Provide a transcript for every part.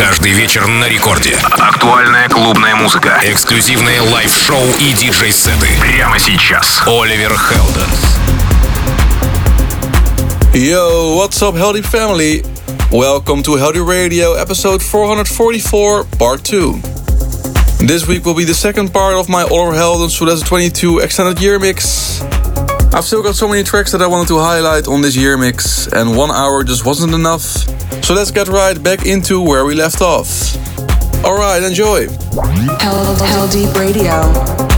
Каждый вечер на рекорде. Актуальная клубная музыка. Эксклюзивные лайв-шоу и диджей-сеты. Прямо сейчас. Оливер Хелденс. Yo, what's up, Heldeep family? Welcome to Heldeep Radio, episode 444, part 2. This week will be the second part of my Oliver Heldens 2022 extended year mix. I've still got so many tracks that I wanted to highlight on this year mix, and one hour just wasn't enough. So let's get right back into where we left off. Alright, enjoy. Hell, Heldeep Radio.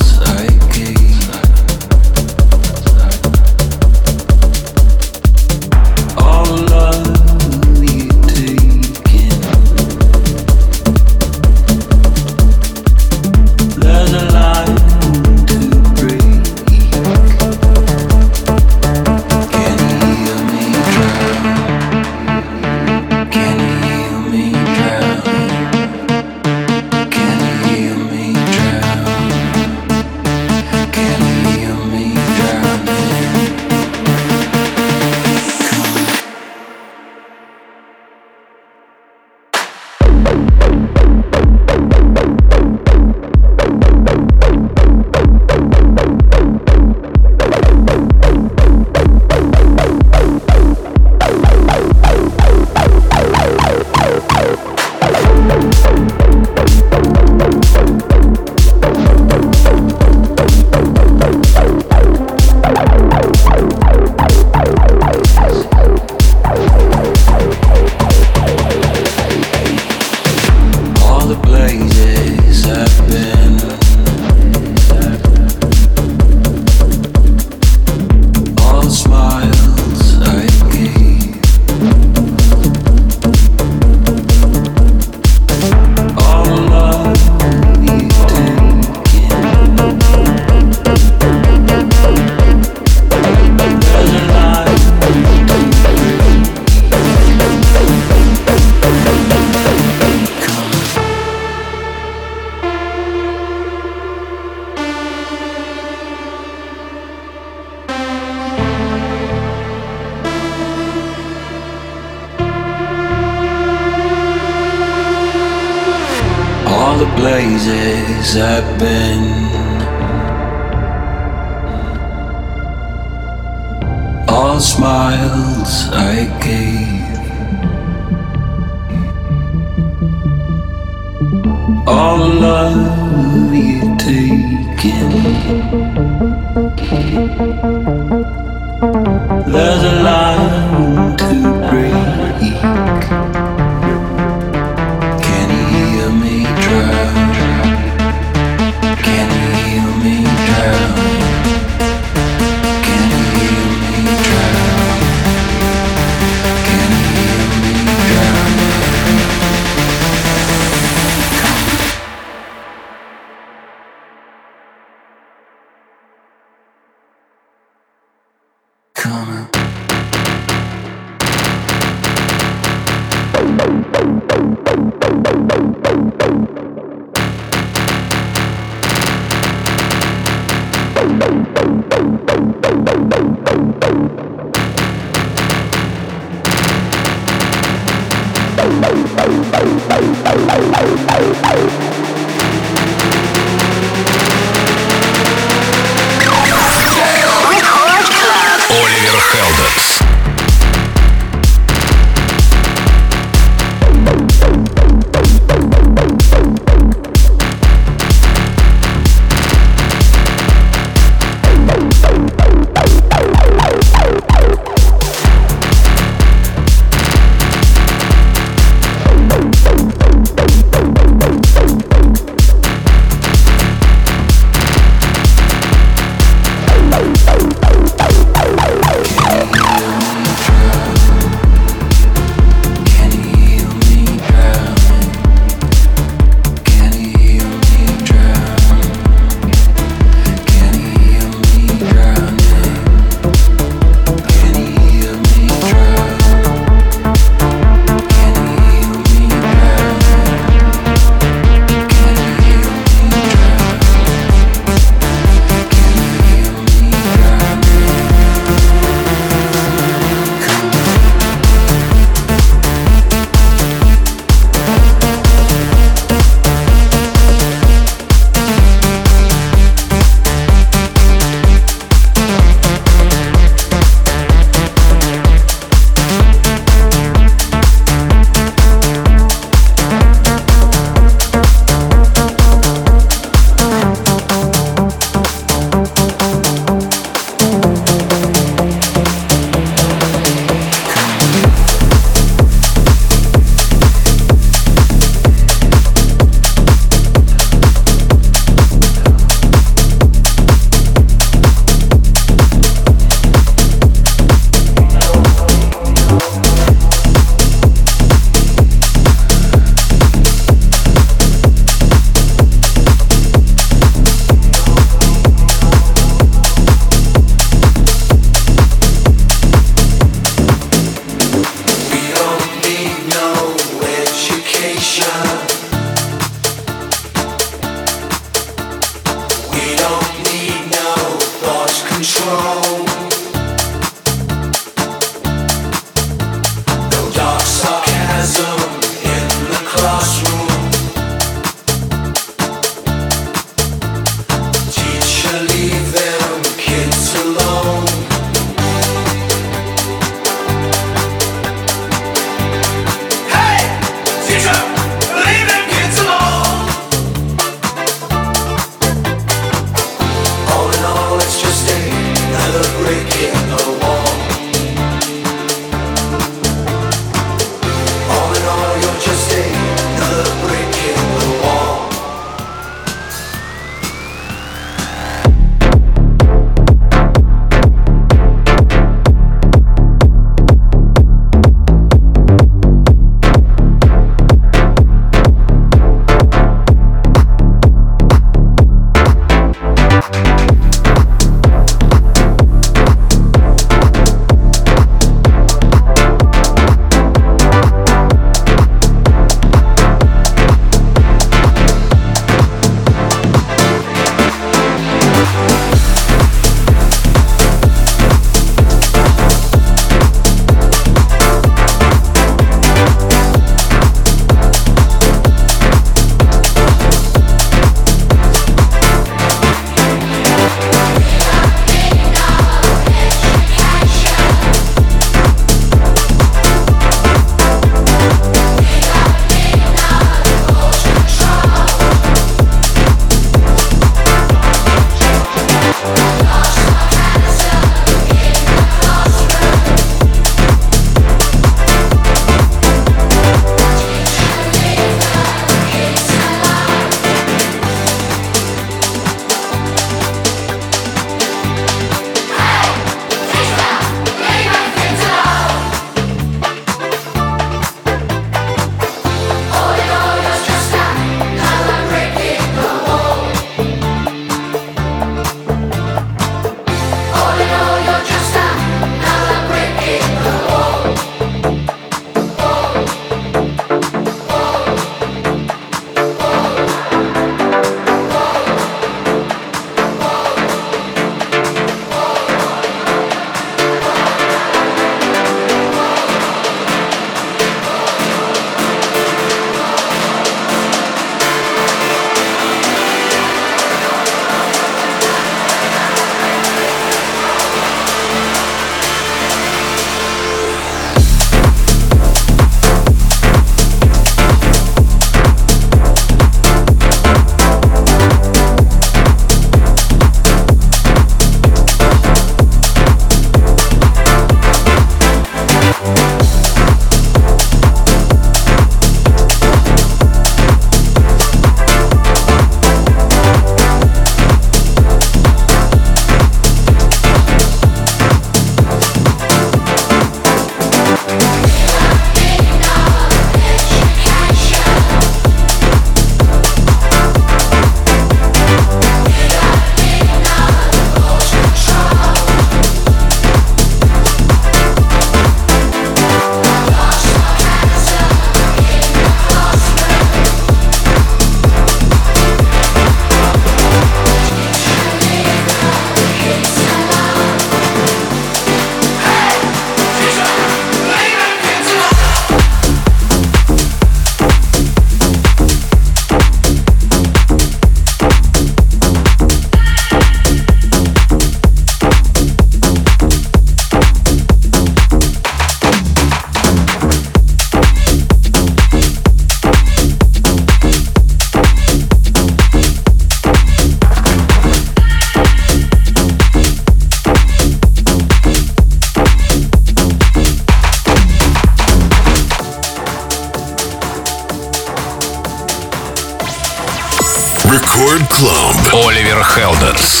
Session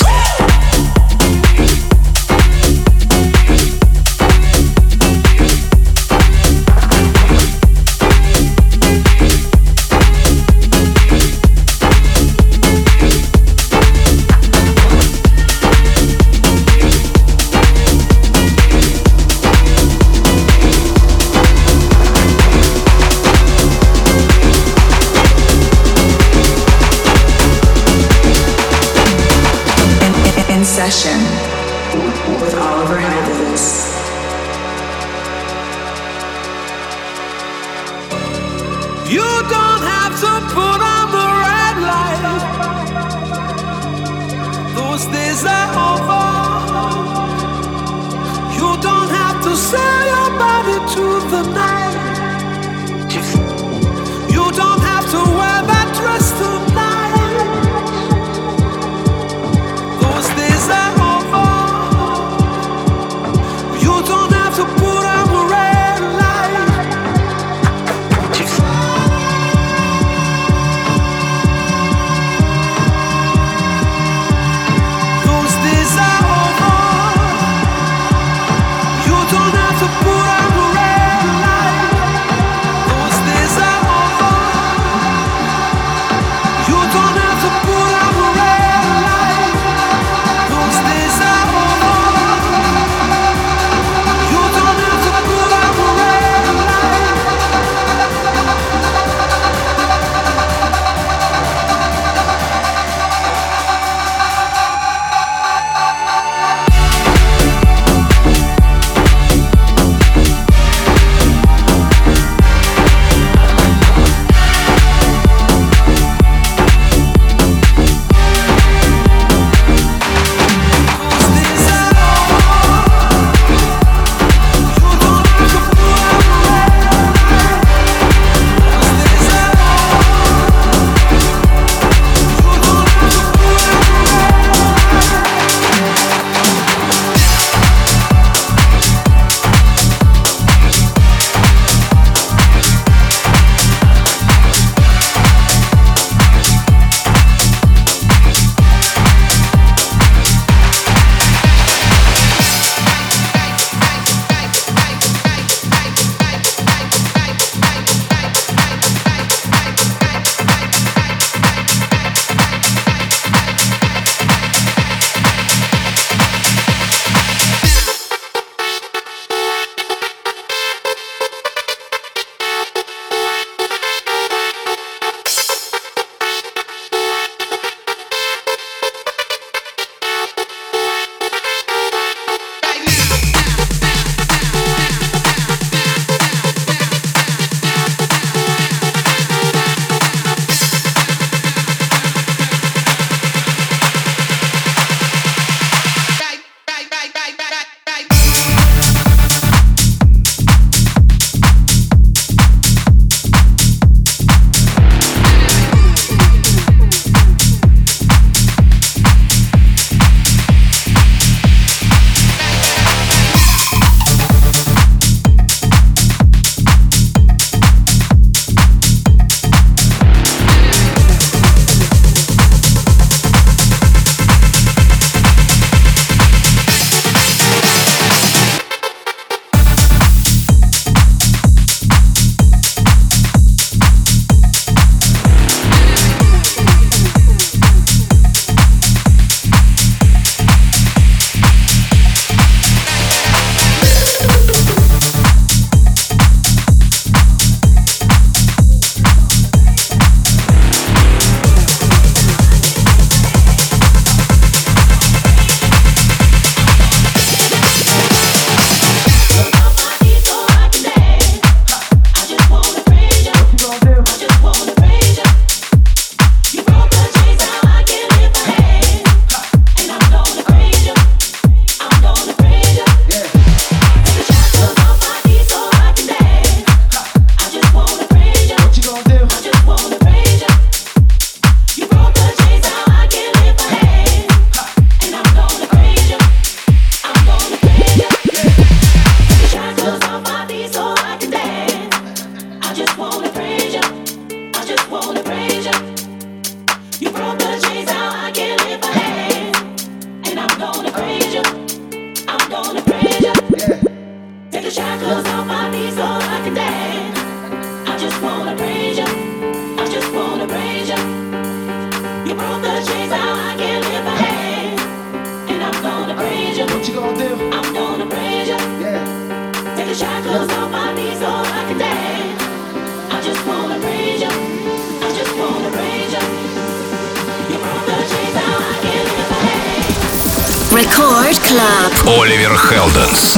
Record Club. Оливер Хелденс.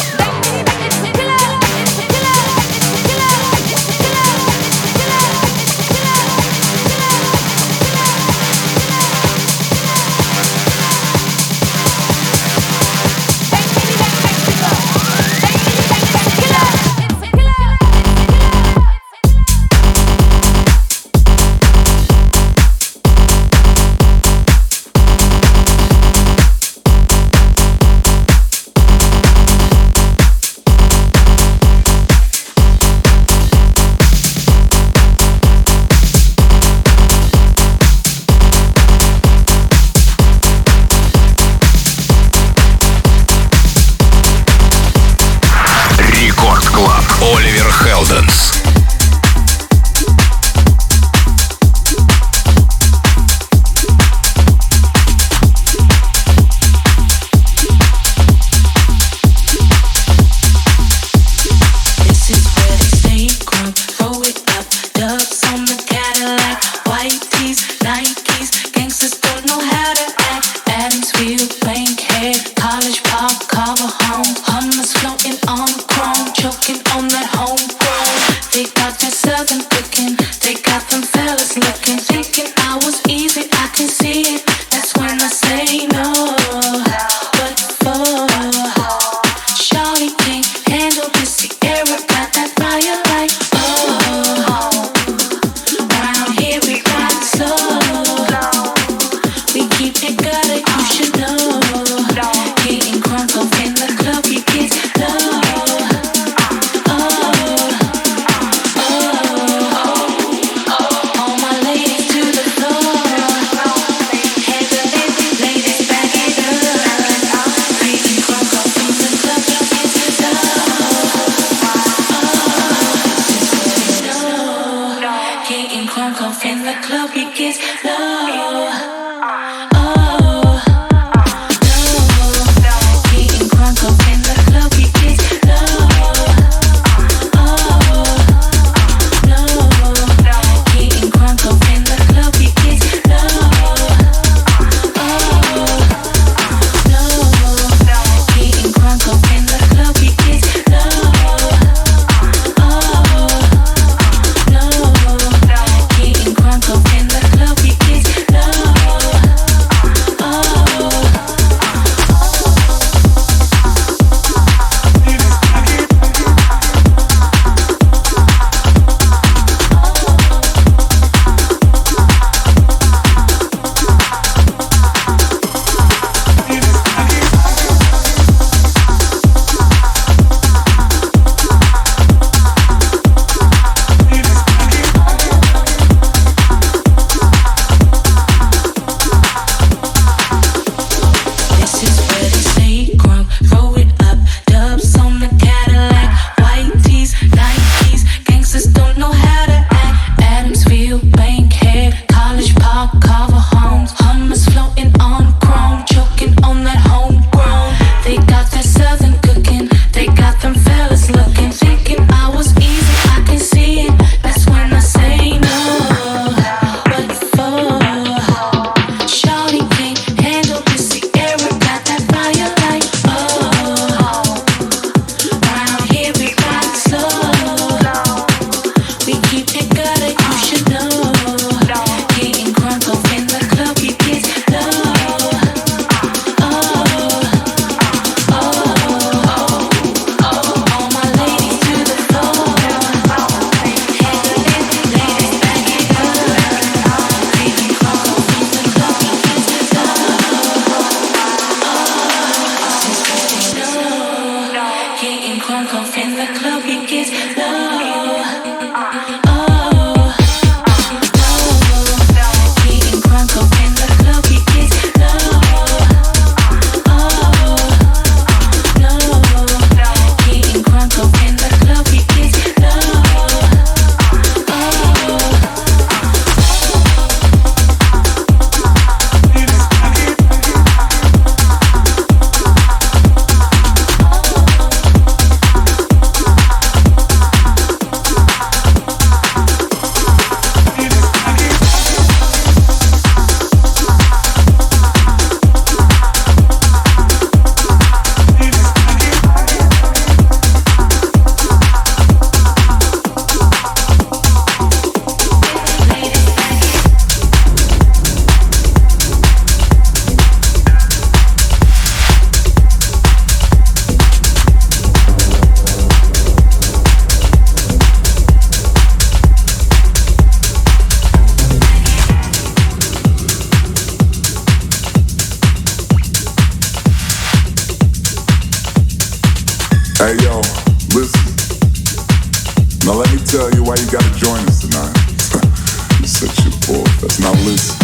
kindness I you set you forth. Now listen,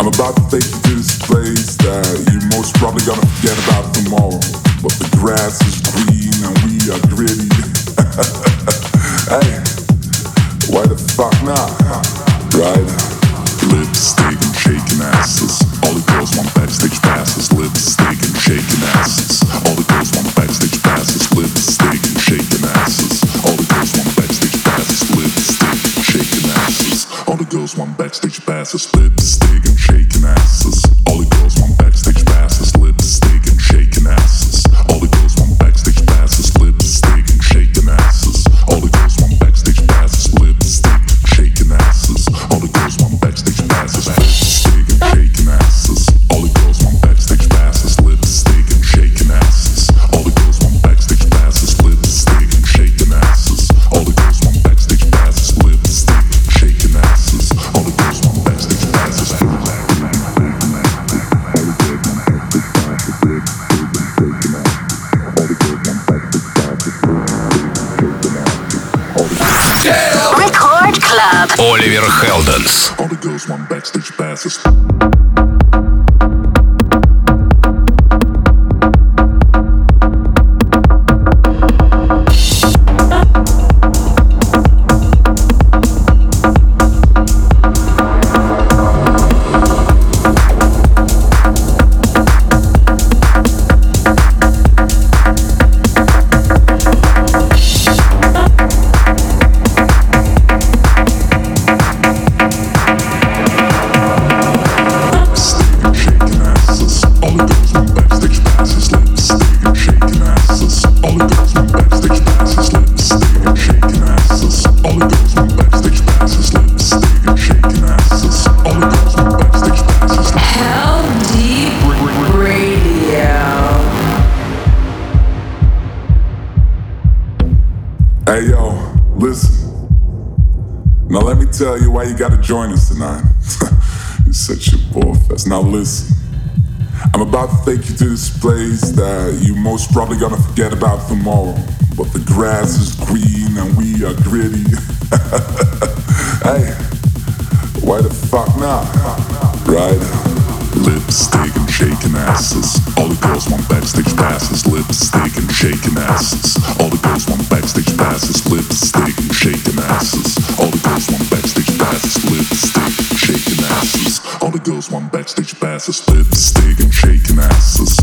I'm about to take you to this place that you most probably gonna forget about tomorrow. But the grass is green and we are gritty. hey, why the fuck not? Right? Lipstick and shaking asses. All the girls want backstage asses. Lipstick and shaking asses. All the backstage join us tonight. You're such a bullfest. Now listen. I'm about to take you to this place that you most probably gonna forget about tomorrow. But the grass is green and we are gritty. hey, why the fuck not? Right? Lipstick and shaking asses. All the girls want backstage passes. Lipstick and shaking asses. All the girls want backstage passes. Lipstick and shaking asses. All the girls want backstage passes. Lipstick and shaking asses. All the girls want backstage passes. Lipstick and shaking asses.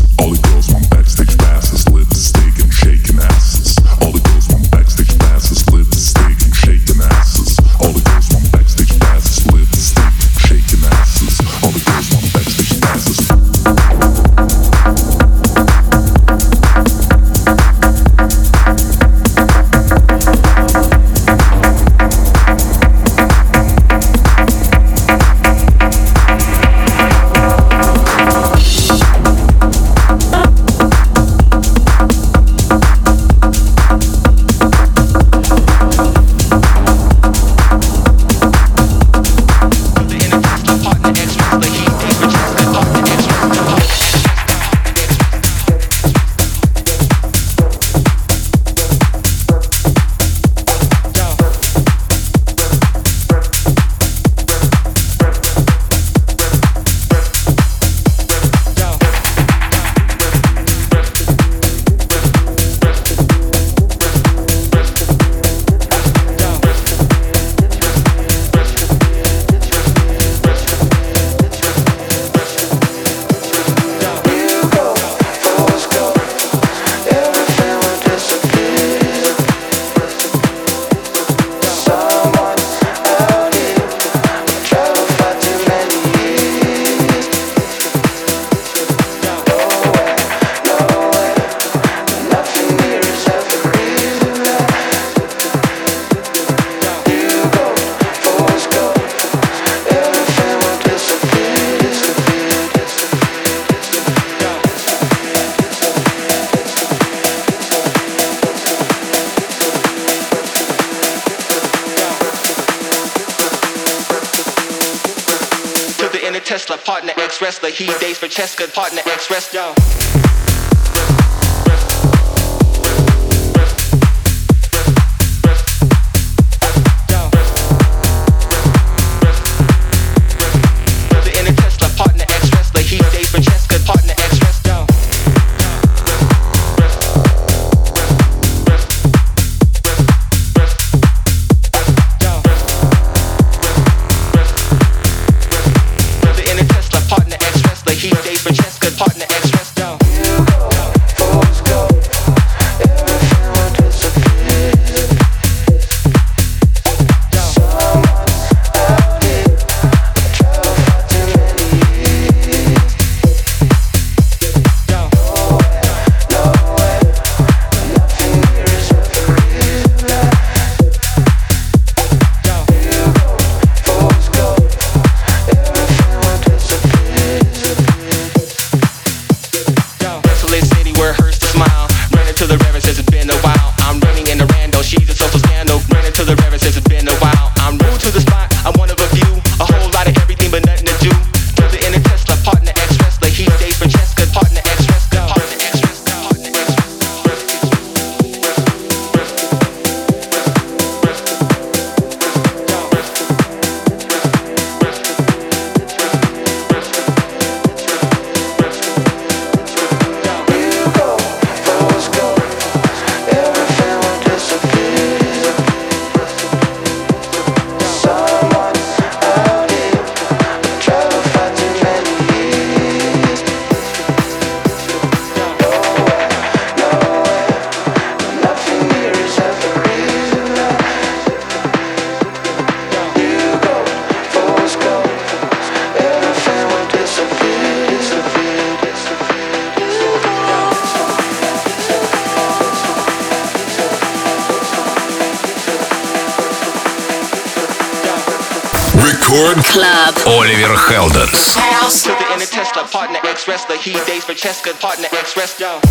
Wrestler. He dates for Cheska, partner ex He dates for Cheska, partner ex wrestler.